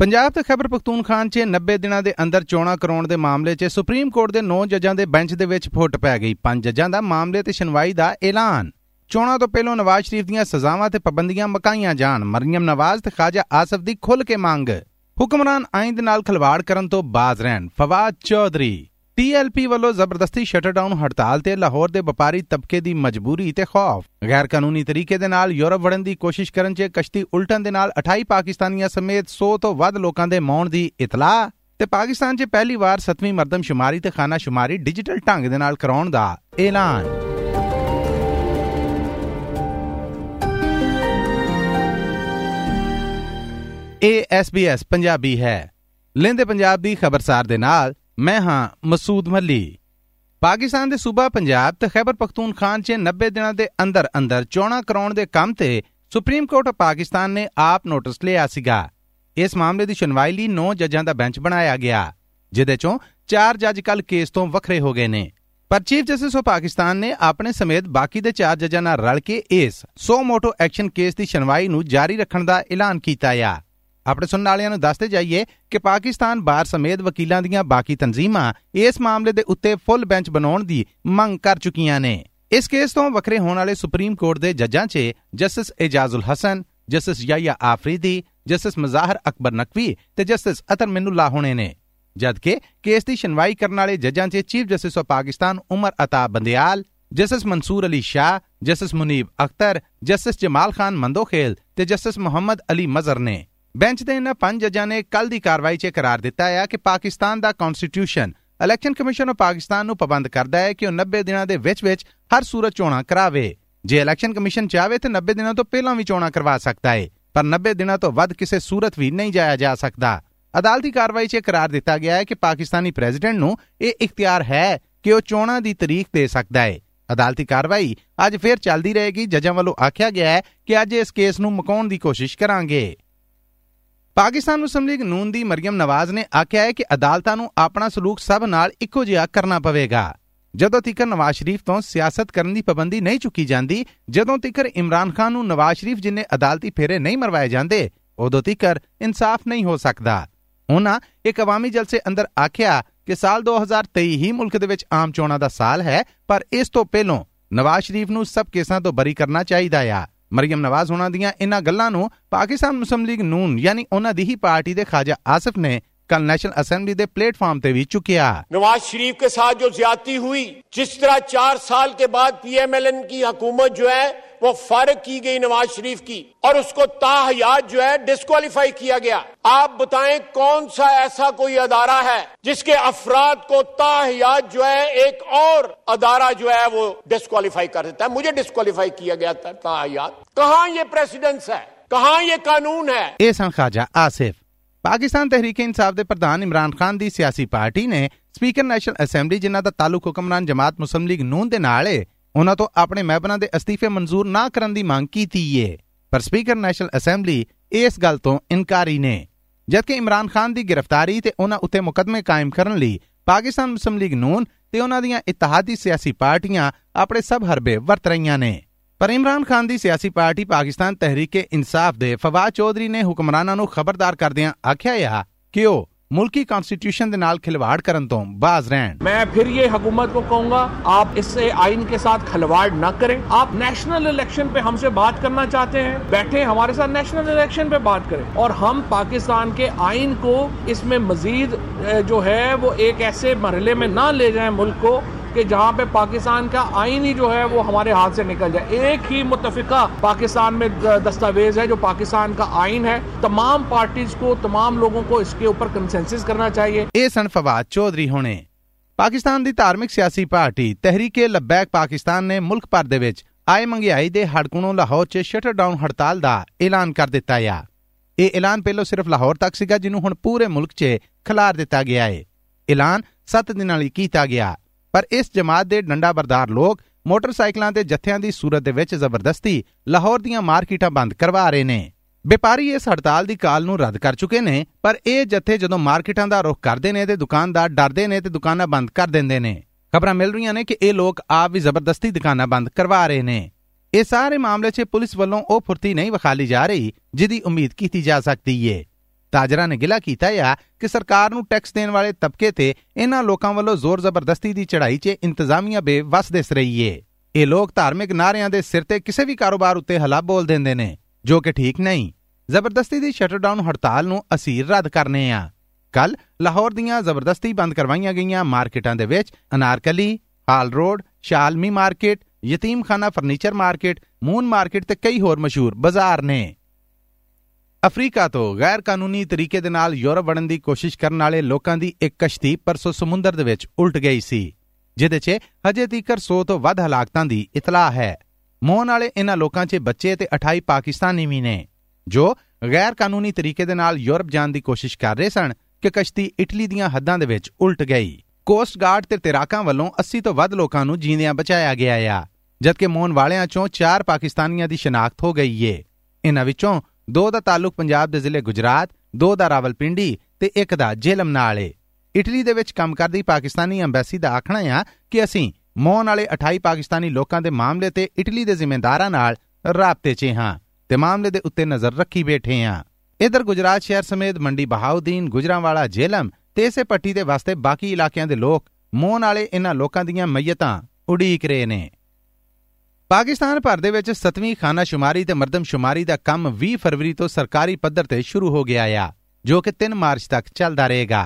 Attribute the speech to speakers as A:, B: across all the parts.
A: ਪੰਜਾਬ ਤੇ ਖੈਬਰ ਪਖਤੂਨਖਾਨ 'ਚ 90 ਦਿਨਾਂ ਦੇ ਅੰਦਰ ਚੋਣਾਂ ਕਰਾਉਣ ਦੇ ਮਾਮਲੇ 'ਚ ਸੁਪਰੀਮ ਕੋਰਟ ਦੇ 9 ਜੱਜਾਂ ਦੇ ਬੈਂਚ ਦੇ ਵਿੱਚ ਫੁੱਟ ਪੈ ਗਈ। ਪੰਜ ਜੱਜਾਂ ਦਾ ਮਾਮਲੇ ਤੇ ਸੁਣਵਾਈ ਦਾ ਐਲਾਨ। ਚੋਣਾਂ ਤੋਂ ਪਹਿਲਾਂ ਨਵਾਜ਼ ਸ਼ਰੀਫ ਦੀਆਂ ਸਜ਼ਾਵਾਂ ਤੇ ਪਾਬੰਦੀਆਂ ਮਕਾਈਆਂ ਜਾਣ। ਮਰੀਮ ਨਵਾਜ਼ ਤੇ ਖਾਜਾ ਆਸਫ ਦੀ ਖੁੱਲ ਕੇ ਮੰਗ। ਹੁਕਮਰਾਨ ਆਇਨ ਦੇ ਨਾਲ ਖਲਵਾੜ ਕਰਨ ਤੋਂ ਬਾਜ਼ ਰਹਿਣ। ਫਵਾਦ ਚੌਧਰੀ। ਟੀਐਲਪੀ ਵੱਲੋਂ ਜ਼ਬਰਦਸਤੀ ਸ਼ਟਰਡਾਊਨ ਹੜਤਾਲ ਤੇ ਲਾਹੌਰ ਦੇ ਵਪਾਰੀ ਤਬਕੇ ਦੀ ਮਜਬੂਰੀ ਤੇ ਖੌਫ। ਗੈਰ ਕਾਨੂੰਨੀ ਤਰੀਕੇ ਦੇ ਨਾਲ ਯੂਰਪ ਵੜਨ ਦੀ ਕੋਸ਼ਿਸ਼ ਕਰਨ 'ਚ ਕਸ਼ਤੀ ਉਲਟਣ ਦੇ ਨਾਲ 28 ਪਾਕਿਸਤਾਨੀਆਂ ਸਮੇਤ 100 ਤੋਂ ਵੱਧ ਲੋਕਾਂ ਦੇ ਮੌਣ ਦੀ ਇਤਲਾਹ ਤੇ ਪਾਕਿਸਤਾਨ 'ਚ ਪਹਿਲੀ ਵਾਰ 7ਵੀਂ ਮਰਦਮਸ਼ੁਮਾਰੀ ਤੇ ਖਾਨਾ ਸ਼ੁਮਾਰੀ ਡਿਜੀਟਲ ਢੰਗ ਦੇ ਨਾਲ ਕਰਾਉਣ ਦਾ ਐਲਾਨ। ASBS ਪੰਜਾਬੀ ਹੈ। ਲੈਂਦੇ ਪੰਜਾਬ ਦੀ ਖਬਰਸਾਰ ਦੇ ਨਾਲ ਮੈਂ ਹਾਂ ਮਸੂਦ ਮੱਲੀ। ਪਾਕਿਸਤਾਨ ਦੇ ਸੂਬਾ ਪੰਜਾਬ ਤੇ ਖੈਬਰ ਪਖਤੂਨਖਾਨ 'ਚ 90 ਦਿਨਾਂ ਦੇ ਅੰਦਰ ਅੰਦਰ ਚੋਣਾਂ ਕਰਾਉਣ ਦੇ ਕੰਮ ਤੇ ਸੁਪਰੀਮ ਕੋਰਟ ਪਾਕਿਸਤਾਨ ਨੇ ਆਪ ਨੋਟਿਸ ਲਿਆ ਸੀਗਾ। ਇਸ ਮਾਮਲੇ ਦੀ ਸੁਣਵਾਈ ਲਈ 9 ਜੱਜਾਂ ਦਾ ਬੈਂਚ ਬਣਾਇਆ ਗਿਆ ਜਿਦੇ ਚੋਂ 4 ਜੱਜ ਕੱਲ ਕੇਸ ਤੋਂ ਵੱਖਰੇ ਹੋ ਗਏ ਨੇ। ਪਰ ਚੀਫ ਜਸਟਿਸ ਆਫ ਪਾਕਿਸਤਾਨ ਨੇ ਆਪਣੇ ਸਮੇਤ ਬਾਕੀ ਦੇ 4 ਜੱਜਾਂ ਨਾਲ ਰਲ ਕੇ ਇਸ ਸੋ ਮੋਟੋ ਐਕਸ਼ਨ ਕੇਸ ਦੀ ਸੁਣਵਾਈ ਨੂੰ ਜਾਰੀ ਰੱਖਣ ਦਾ ਐਲਾਨ ਕੀਤਾ ਆ। ਆਪਣੇ ਸੁਣਨ ਵਾਲਿਆਂ ਨੂੰ ਦੱਸਦੇ ਜਾਈਏ ਕਿ ਪਾਕਿਸਤਾਨ ਬਾਰ ਸਮੇਤ ਵਕੀਲਾਂ ਦੀਆਂ ਬਾਕੀ ਤਨਜ਼ੀਮਾਂ ਇਸ ਮਾਮਲੇ ਦੇ ਉੱਤੇ ਫੁੱਲ ਬੈਂਚ ਬਣਾਉਣ ਦੀ ਮੰਗ ਕਰ ਚੁੱਕੀਆਂ ਨੇ। ਇਸ ਕੇਸ ਤੋਂ ਵੱਖਰੇ ਹੋਣ ਵਾਲੇ ਸੁਪਰੀਮ ਕੋਰਟ ਦੇ ਜੱਜਾਂ 'ਚ justice Ijazul Hasan, justice Yahya Afridi, justice Mazahar Akbar Naqvi ਤੇ ਜਸਟਿਸ ਅਤਰ ਮਿਨੂਲਾ ਹੋਣੇ ਨੇ। ਜਦਕਿ ਕੇਸ ਦੀ ਸੁਣਵਾਈ ਕਰਨ ਵਾਲੇ ਜੱਜਾਂ 'ਚ chief justice of Pakistan Umar Ata Bandial, justice Mansoor Ali Shah, justice Munib Akhtar, justice Jamal Khan Mandokhail ਤੇ ਜਸਟਿਸ ਮੁਹੰਮਦ ਅਲੀ ਮਜ਼ਰ ਨੇ। ਬੈਂਚ ਦੇ ਇਹਨਾਂ ਪੰਜ ਜੱਜਾਂ ਨੇ ਕੱਲ ਦੀ ਕਾਰਵਾਈ 'ਚ ਕਰਾਰ ਦਿੱਤਾ ਹੈ ਕਿ ਪਾਕਿਸਤਾਨ ਦਾ constitution election commission of Pakistan ਨੂੰ ਪਾਬੰਦ ਕਰਦਾ ਹੈ ਕਿ ਉਹ 90 ਦਿਨਾਂ ਦੇ ਵਿੱਚ-ਵਿੱਚ ਹਰ ਸੂਰਤ ਚੋਣਾਂ ਕਰਾਵੇ। ਜੇ ਇਲੈਕਸ਼ਨ ਕਮਿਸ਼ਨ ਚਾਹਵੇ ਤਾਂ 90 ਦਿਨਾਂ ਤੋਂ ਪਹਿਲਾਂ ਵੀ ਚੋਣਾਂ ਕਰਵਾ ਸਕਦਾ ਹੈ ਪਰ 90 ਦਿਨਾਂ ਤੋਂ ਵੱਧ ਕਿਸੇ ਸੂਰਤ ਵੀ ਨਹੀਂ ਜਾਇਆ ਜਾ ਸਕਦਾ। ਅਦਾਲਤੀ ਕਾਰਵਾਈ 'ਚ ਕਰਾਰ ਦਿੱਤਾ ਗਿਆ ਹੈ ਕਿ ਪਾਕਿਸਤਾਨੀ ਪ੍ਰੈਜ਼ੀਡੈਂਟ ਨੂੰ ਇਹ ਇਖਤਿਆਰ ਹੈ ਕਿ ਉਹ ਚੋਣਾਂ ਦੀ ਤਾਰੀਖ ਦੇ ਸਕਦਾ ਹੈ ਅਦਾਲਤੀ ਕਾਰਵਾਈ ਅੱਜ ਫੇਰ ਚੱਲਦੀ ਰਹੇਗੀ। ਜੱਜਾਂ ਵੱਲੋਂ ਆਖਿਆ ਗਿਆ ਹੈ ਕਿ ਅੱਜ ਇਸ ਕੇਸ ਨੂੰ ਮੁਕਾਉਣ ਦੀ ਕੋਸ਼ਿਸ਼ ਕਰਾਂਗੇ। ਪਾਕਿਸਤਾਨ ਮੁਸਲਿਮ ਲੀਗ ਨੂਨ ਦੀ ਮਰੀਮ ਨਵਾਜ਼ ਨੇ ਆਖਿਆ ਹੈ ਕਿ ਅਦਾਲਤਾਂ ਨੂੰ ਆਪਣਾ ਸਲੂਕ ਸਭ ਨਾਲ ਇੱਕੋ ਜਿਹਾ ਕਰਨਾ ਪਵੇਗਾ। ਜਦੋਂ ਤੀਕਰ ਨਵਾਜ਼ ਸ਼ਰੀਫ ਤੋਂ ਸਿਆਸਤ ਕਰਨ ਦੀ ਪਾਬੰਦੀ ਨਹੀਂ ਚੁੱਕੀ ਜਾਂਦੀ, ਜਦੋਂ ਤੀਕਰ ਇਮਰਾਨ ਖਾਨ ਨੂੰ ਨਵਾਜ਼ ਸ਼ਰੀਫ ਜਿੰਨੇ ਅਦਾਲਤੀ ਫੇਰੇ ਨਹੀਂ ਮਰਵਾਏ ਜਾਂਦੇ, ਉਦੋਂ ਤੀਕਰ ਇਨਸਾਫ ਨਹੀਂ ਹੋ ਸਕਦਾ। ਉਹਨਾਂ ਇੱਕ ਆਵਾਮੀ ਜਲਸੇ ਅੰਦਰ ਆਖਿਆ ਕਿ ਸਾਲ 2023 ਹੀ ਮੁਲਕ ਦੇ ਵਿੱਚ ਆਮ ਚੋਣਾਂ ਦਾ ਸਾਲ ਹੈ, ਪਰ ਇਸ ਤੋਂ ਪਹਿਲਾਂ ਨਵਾਜ਼ ਸ਼ਰੀਫ ਨੂੰ ਸਭ ਕੇਸਾਂ ਤੋਂ ਬਰੀ ਕਰਨਾ ਚਾਹੀਦਾ ਆ। ਮਰੀਮ ਨਵਾਜ਼ ਉਹਨਾਂ ਦੀਆਂ ਇਹਨਾਂ ਗੱਲਾਂ ਨੂੰ ਪਾਕਿਸਤਾਨ ਮੁਸਲਿਮ ਲੀਗ ਨੂਨ, ਯਾਨੀ ਉਹਨਾਂ ਦੀ ਹੀ ਪਾਰਟੀ ਦੇ ਖਾਜਾ ਆਸਿਫ ਨੇ کل نیشنل اسمبلی دے پلیٹ فارم تے بھی
B: چکیا۔ نواز شریف کے ساتھ جو زیادتی ہوئی جس طرح چار سال کے بعد پی ایم ایل این کی حکومت جو ہے وہ فارغ کی گئی نواز شریف کی اور اس کو تاحیات جو ہے ڈسکوالیفائی کیا گیا۔ آپ بتائیں کون سا ایسا کوئی ادارہ ہے جس کے افراد کو تاحیات جو ہے ایک اور ادارہ جو ہے وہ ڈسکوالیفائی کر دیتا ہے؟ مجھے ڈسکوالیفائی کیا گیا تھا تاحیات کہاں یہ
A: پریسیڈنس ہے؟ کہاں یہ قانون ہے؟ احسان خواجہ آصف ਪਾਕਿਸਤਾਨ ਤਹਿਰੀਕ ਇਨਸਾਫ ਦੇ ਪ੍ਰਧਾਨ ਇਮਰਾਨ ਖਾਨ ਦੀ ਸਿਆਸੀ ਪਾਰਟੀ ਨੇ ਸਪੀਕਰ ਨੈਸ਼ਨਲ ਅਸੈਂਬਲੀ, ਜਿਨ੍ਹਾਂ ਦਾ ਤਾਲੁਕ ਹੁਕਮਰਾਨ ਜਮਾਤ ਮੁਸਲਿਮ ਲੀਗ ਨੂਨ ਦੇ ਨਾਲ ਹੈ ਉਹਨਾਂ ਤੋਂ ਆਪਣੇ ਮਹਿਬਰਾਂ ਦੇ ਅਸਤੀਫੇ ਮਨਜ਼ੂਰ ਨਾ ਕਰਨ ਦੀ ਮੰਗ ਕੀਤੀ ਏ। ਪਰ ਸਪੀਕਰ ਨੈਸ਼ਨਲ ਅਸੈਂਬਲੀ ਇਸ ਗੱਲ ਤੋਂ ਇਨਕਾਰੀ ਨੇ। ਜਦਕਿ ਇਮਰਾਨ ਖਾਨ ਦੀ ਗ੍ਰਿਫਤਾਰੀ ਤੇ ਉਹਨਾਂ ਉੱਤੇ ਮੁਕਦਮੇ ਕਾਇਮ ਕਰਨ ਲਈ ਪਾਕਿਸਤਾਨ ਮੁਸਲਿਮ ਲੀਗ ਨੂਨ ਤੇ ਉਹਨਾਂ ਦੀਆਂ ਇਤਿਹਾਦੀ ਸਿਆਸੀ ਪਾਰਟੀਆਂ ਆਪਣੇ ਸਭ ਹਰਬੇ ਵਰਤ ਰਹੀਆਂ ਨੇ। پر عمران خان دی سیاسی پارٹی پاکستان تحریک انصاف دے فواد ਫਵਾਦ نے حکمرانہ نو خبردار کر ਕਰਦਿਆਂ آکھیا یا کہ او ملکی کانسٹیٹیوشن دے نال کھلواڑ کرن تو باز رہن۔
C: میں پھر یہ حکومت کو کہوں گا، آپ اس سے آئین کے ساتھ کھلواڑ نہ کریں۔ آپ نیشنل الیکشن پہ ہم سے بات کرنا چاہتے ہیں۔ بیٹھیں، ہمارے ساتھ نیشنل الیکشن پہ بات کریں۔ اور ہم پاکستان کے آئین کو اس میں مزید جو ہے، وہ ایک ایسے مرحلے میں نہ لے جائیں ملک کو कि जहाँ पे पाकिस्तान का आइन ही जो है वो हमारे हाथ से निकल जाए एक ही मुतफिका पाकिस्तान में दस्तावेज है जो पाकिस्तान का आइन है तमाम पार्टीज को तमाम लोगों को इसके ऊपर कंसेंसस करना चाहिए
A: ਇਹ ਸਨ ਫਵਾਦ ਚੌਧਰੀ ਹੋਣੇ ਪਾਕਿਸਤਾਨ ਦੀ ਧਾਰਮਿਕ ਸਿਆਸੀ ਪਾਰਟੀ ਤਹਿਰੀਕੇ ਲਬੈਕ ਪਾਕਿਸਤਾਨ ਨੇ ਮੁਲਕ ਭਰ ਦੇ ਵਿੱਚ ਆਏ ਮੰਗਿਆਈ ਦੇ ਹੜਕੂਣੋਂ ਲਾਹੌਰ 'ਚ ਸ਼ਟਰ ਡਾਊਨ ਹੜਤਾਲ ਦਾ ਐਲਾਨ ਕਰ ਦਿੱਤਾ ਆ ਇਹ ਐਲਾਨ ਪਹਿਲਾਂ ਸਿਰਫ ਲਾਹੌਰ ਤੱਕ ਸੀਗਾ ਜਿਹਨੂੰ ਹੁਣ ਪੂਰੇ ਮੁਲਕ 'ਚ ਖਿਲਾਰ ਦਿੱਤਾ ਗਿਆ ਹੈ ਐਲਾਨ 7 ਦਿਨਾਂ ਲਈ ਕੀਤਾ ਗਿਆ ਪਰ ਇਸ ਜਮਾਤ ਦੇ ਡੰਡਾ ਬਰਦਾਰ ਲੋਕ ਮੋਟਰਸਾਈਕਲਾਂ ਤੇ ਜੱਥਿਆਂ ਦੀ ਸੂਰਤ ਦੇ ਵਿੱਚ ਜ਼ਬਰਦਸਤੀ ਲਾਹੌਰ ਦੀਆਂ ਮਾਰਕੀਟਾਂ ਬੰਦ ਕਰਵਾ ਰਹੇ ਨੇ। ਵਪਾਰੀ ਇਸ ਹੜਤਾਲ ਦੀ ਕਾਲ ਨੂੰ ਰੱਦ ਕਰ ਚੁੱਕੇ ਨੇ, ਪਰ ਇਹ ਜੱਥੇ ਜਦੋਂ ਮਾਰਕੀਟਾਂ ਦਾ ਰੁਖ ਕਰਦੇ ਨੇ ਤੇ ਦੁਕਾਨਦਾਰ ਡਰਦੇ ਨੇ ਤੇ ਦੁਕਾਨਾਂ ਬੰਦ ਕਰ ਦਿੰਦੇ ਨੇ। ਖਬਰਾਂ ਮਿਲ ਰਹੀਆਂ ਨੇ ਕਿ ਇਹ ਲੋਕ ਆਪ ਵੀ ਜ਼ਬਰਦਸਤੀ ਦੁਕਾਨਾਂ ਬੰਦ ਕਰਵਾ ਰਹੇ ਨੇ। ਇਹ ਸਾਰੇ ਮਾਮਲੇ 'ਚ ਪੁਲਿਸ ਵੱਲੋਂ ਉਹ ਫੁਰਤੀ ਨਹੀਂ ਵਿਖਾਲੀ ਜਾ ਰਹੀ, ਜਿਹਦੀ ਉਮੀਦ ਕੀਤੀ ਜਾ ਸਕਦੀ ਏ। ਤਾਜਰਾਂ ਨੇ ਗਿਲਾ ਕੀਤਾ ਆ ਕਿ ਸਰਕਾਰ ਨੂੰ ਟੈਕਸ ਦੇਣ ਵਾਲੇ ਤਬਕੇ ਤੇ ਇਹਨਾਂ ਲੋਕਾਂ ਵੱਲੋਂ ਜ਼ੋਰ ਜ਼ਬਰਦਸਤੀ ਦੀ ਚੜ੍ਹਾਈ 'ਚ ਇੰਤਜ਼ਾਮੀਆ ਬੇਵਸ ਦਿਸ ਰਹੀ ਏ। ਇਹ ਲੋਕ ਧਾਰਮਿਕ ਨਾਰਿਆਂ ਦੇ ਸਿਰ ਤੇ ਕਿਸੇ ਵੀ ਕਾਰੋਬਾਰ ਉੱਤੇ ਹਲਾ ਬੋਲ ਦਿੰਦੇ ਨੇ, ਜੋ ਕਿ ਠੀਕ ਨਹੀਂ। ਜ਼ਬਰਦਸਤੀ ਦੀ ਸ਼ਟਰਡਾਊਨ ਹੜਤਾਲ ਨੂੰ ਅਸੀਰ ਰੱਦ ਕਰਨੇ ਆ। ਕੱਲ ਲਾਹੌਰ ਦੀਆਂ ਜ਼ਬਰਦਸਤੀ ਬੰਦ ਕਰਵਾਈਆਂ ਗਈਆਂ ਮਾਰਕੀਟਾਂ ਦੇ ਵਿੱਚ Anarkali, hall road, Shalmi market, Yateemkhana furniture market, moon market ਤੇ ਕਈ ਹੋਰ ਮਸ਼ਹੂਰ ਬਾਜ਼ਾਰ ਨੇ। ਅਫਰੀਕਾ ਤੋਂ ਗੈਰ ਕਾਨੂੰਨੀ ਤਰੀਕੇ ਦੇ ਨਾਲ ਯੂਰਪ ਵੜਨ ਦੀ ਕੋਸ਼ਿਸ਼ ਕਰਨ ਵਾਲੇ ਲੋਕਾਂ ਦੀ ਇੱਕ ਕਸ਼ਤੀ ਪਰਸੋਂ ਸਮੁੰਦਰ ਦੇ ਵਿੱਚ ਉਲਟ ਗਈ ਸੀ, ਜਿਹਦੇ 'ਚ ਹਜੇ ਤੀਕਰ 100 ਤੋਂ ਵੱਧ ਹਲਾਕਤਾਂ ਦੀ ਇਤਲਾਹ ਹੈ। ਮੌਨ ਵਾਲੇ ਇਹਨਾਂ ਲੋਕਾਂ 'ਚ ਬੱਚੇ ਤੇ 28 ਪਾਕਿਸਤਾਨੀ ਵੀ ਨੇ, ਜੋ ਗੈਰ ਕਾਨੂੰਨੀ ਤਰੀਕੇ ਦੇ ਨਾਲ ਯੂਰਪ ਜਾਣ ਦੀ ਕੋਸ਼ਿਸ਼ ਕਰ ਰਹੇ ਸਨ ਕਿ ਕਸ਼ਤੀ ਇਟਲੀ ਦੀਆਂ ਹੱਦਾਂ ਦੇ ਵਿੱਚ ਉਲਟ ਗਈ। ਕੋਸਟ ਗਾਰਡ ਤੇ ਤੈਰਾਕਾਂ ਵੱਲੋਂ 80 ਤੋਂ ਵੱਧ ਲੋਕਾਂ ਨੂੰ ਜੀਂਦਿਆਂ ਬਚਾਇਆ ਗਿਆ ਆ, ਜਦਕਿ ਮੌਨ ਵਾਲਿਆਂ 'ਚੋਂ 4 ਪਾਕਿਸਤਾਨੀਆਂ ਦੀ ਸ਼ਨਾਖਤ ਹੋ ਗਈ ਏ। ਇਹਨਾਂ ਵਿੱਚੋਂ ਦੋ ਦਾ ਤਾਲੁਕ ਪੰਜਾਬ ਦੇ ਜ਼ਿਲ੍ਹੇ ਗੁਜਰਾਤ, ਦੋ ਦਾ ਰਾਵਲਪਿੰਡੀ ਤੇ ਇੱਕ ਦਾ ਜੇਲਮ ਨਾਲ ਏ। ਇਟਲੀ ਦੇ ਵਿੱਚ ਕੰਮ ਕਰਦੀ ਪਾਕਿਸਤਾਨੀ ਐਮਬੈਸੀ ਦਾ ਆਖਣਾ ਆ ਕਿ ਅਸੀਂ ਮੌਨ ਵਾਲੇ 28 ਪਾਕਿਸਤਾਨੀ ਲੋਕਾਂ ਦੇ ਮਾਮਲੇ ਤੇ ਇਟਲੀ ਦੇ ਜ਼ਿੰਮੇਦਾਰਾਂ ਨਾਲ ਰਾਬਤੇ 'ਚ ਹਾਂ ਤੇ ਮਾਮਲੇ ਦੇ ਉੱਤੇ ਨਜ਼ਰ ਰੱਖੀ ਬੈਠੇ ਹਾਂ। ਇਧਰ ਗੁਜਰਾਤ ਸ਼ਹਿਰ ਸਮੇਤ ਮੰਡੀ ਬਹਾਉਦੀਨ, ਗੁਜਰਾਂਵਾਲਾ, ਜੇਲਮ ਤੇ ਇਸੇ ਪੱਟੀ ਦੇ ਵਾਸਤੇ ਬਾਕੀ ਇਲਾਕਿਆਂ ਦੇ ਲੋਕ ਮੌਨ ਵਾਲੇ ਇਹਨਾਂ ਲੋਕਾਂ ਦੀਆਂ ਮਈਤਾਂ ਉਡੀਕ ਰਹੇ ਨੇ। ਪਾਕਿਸਤਾਨ ਭਰ ਦੇ ਵਿੱਚ 7ਵੀਂ ਖਾਨਾਸ਼ੁਮਾਰੀ ਤੇ ਮਰਦਮਸ਼ੁਮਾਰੀ ਦਾ ਕੰਮ 20 ਫਰਵਰੀ ਤੋਂ ਸਰਕਾਰੀ ਪੱਧਰ ਤੇ ਸ਼ੁਰੂ ਹੋ ਗਿਆ ਆ, ਜੋ ਕਿ 3 ਮਾਰਚ ਤੱਕ ਚੱਲਦਾ ਰਹੇਗਾ।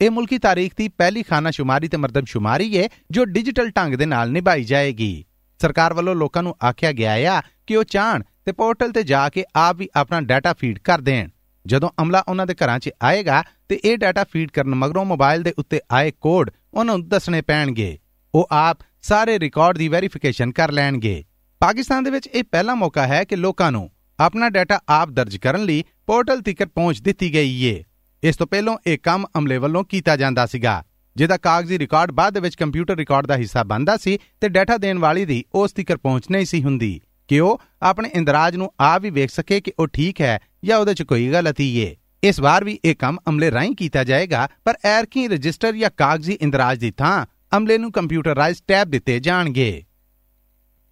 A: ਇਹ ਮੁਲਕੀ ਤਾਰੀਖ ਦੀ ਪਹਿਲੀ ਖਾਨਾਸ਼ੁਮਾਰੀ ਤੇ ਮਰਦਮਸ਼ੁਮਾਰੀ ਹੈ ਜੋ ਡਿਜੀਟਲ ਢੰਗ ਦੇ ਨਾਲ ਨਿਭਾਈ ਜਾਏਗੀ। ਸਰਕਾਰ ਵੱਲੋਂ ਲੋਕਾਂ ਨੂੰ ਆਖਿਆ ਗਿਆ ਆ ਕਿ ਉਹ ਚਾਹਣ ਤੇ ਪੋਰਟਲ ਤੇ ਜਾ ਕੇ ਆਪ ਵੀ ਆਪਣਾ ਡਾਟਾ ਫੀਡ ਕਰ ਦੇਣ। ਜਦੋਂ ਅਮਲਾ ਉਹਨਾਂ ਦੇ ਘਰਾਂ 'ਚ ਆਏਗਾ ਤੇ ਇਹ ਡਾਟਾ ਫੀਡ ਕਰਨ ਮਗਰੋਂ ਮੋਬਾਈਲ ਦੇ ਉੱਤੇ ਆਏ ਕੋਡ ਉਹਨਾਂ ਨੂੰ ਦੱਸਣੇ ਪੈਣਗੇ। ਉਹ ਆਪ ਸਾਰੇ ਰਿਕਾਰਡ ਦੀ ਵੈਰੀਫਿਕੇਸ਼ਨ ਕਰ ਲੈਣਗੇ। ਪਾਕਿਸਤਾਨ ਦੇ ਵਿੱਚ ਇਹ ਪਹਿਲਾ ਮੌਕਾ ਹੈ ਕਿ ਲੋਕਾਂ ਨੂੰ ਆਪਣਾ ਡਾਟਾ ਆਪ ਦਰਜ ਕਰਨ ਲਈ ਪੋਰਟਲ ਤੱਕ ਪਹੁੰਚ ਦਿੱਤੀ ਗਈ ਏ। ਇਸ ਤੋਂ ਪਹਿਲਾਂ ਇਹ ਕੰਮ ਅਮਲੇ ਵੱਲੋਂ ਕੀਤਾ ਜਾਂਦਾ ਸੀਗਾ, ਜਿਹਦਾ ਕਾਗਜ਼ੀ ਰਿਕਾਰਡ ਬਾਅਦ ਦੇ ਵਿੱਚ ਕੰਪਿਊਟਰ ਰਿਕਾਰਡ ਦਾ ਹਿੱਸਾ ਬਣਦਾ ਸੀ ਤੇ ਡਾਟਾ ਦੇਣ ਵਾਲੀ ਦੀ ਉਸ ਤੱਕ ਪਹੁੰਚ ਨਹੀਂ ਸੀ ਹੁੰਦੀ, ਕਿ ਉਹ ਆਪਣੇ ਇੰਦਰਾਜ ਨੂੰ ਆਪ ਵੀ ਵੇਖ ਸਕੇ ਕਿ ਉਹ ਠੀਕ ਹੈ ਜਾਂ ਉਹਦੇ 'ਚ ਕੋਈ ਗਲਤੀ ਏ। ਇਸ ਵਾਰ ਵੀ ਇਹ ਕੰਮ ਅਮਲੇ ਰਾਹੀਂ ਕੀਤਾ ਜਾਏਗਾ, ਪਰ ਐਰਕੀ ਰਜਿਸਟਰ ਜਾਂ ਕਾਗਜ਼ੀ ਇੰਦਰਾਜ ਦੀ ਥਾਂ ਅਮਲੇ ਨੂੰ ਕੰਪਿਊਟਰਾਈਜ਼ਡ ਟੈਬ ਦਿੱਤੇ ਜਾਣਗੇ।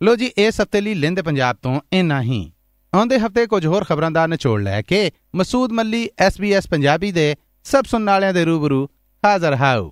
A: ਲੋ ਜੀ ਇਸ ਹਫ਼ਤੇ ਲਈ ਲਿੰਦ ਪੰਜਾਬ ਤੋਂ ਇੰਨਾ ਹੀ। ਆਉਂਦੇ ਹਫ਼ਤੇ ਕੁਝ ਹੋਰ ਖਬਰਾਂ ਦਾ ਨਿਚੋੜ ਲੈ ਕੇ ਮਸੂਦ ਮੱਲੀ SBS ਪੰਜਾਬੀ ਦੇ ਸਭ ਸੁਣਨ ਵਾਲਿਆਂ ਦੇ ਰੂਬਰੂ ਹਾਜ਼ਰ ਹਾਊ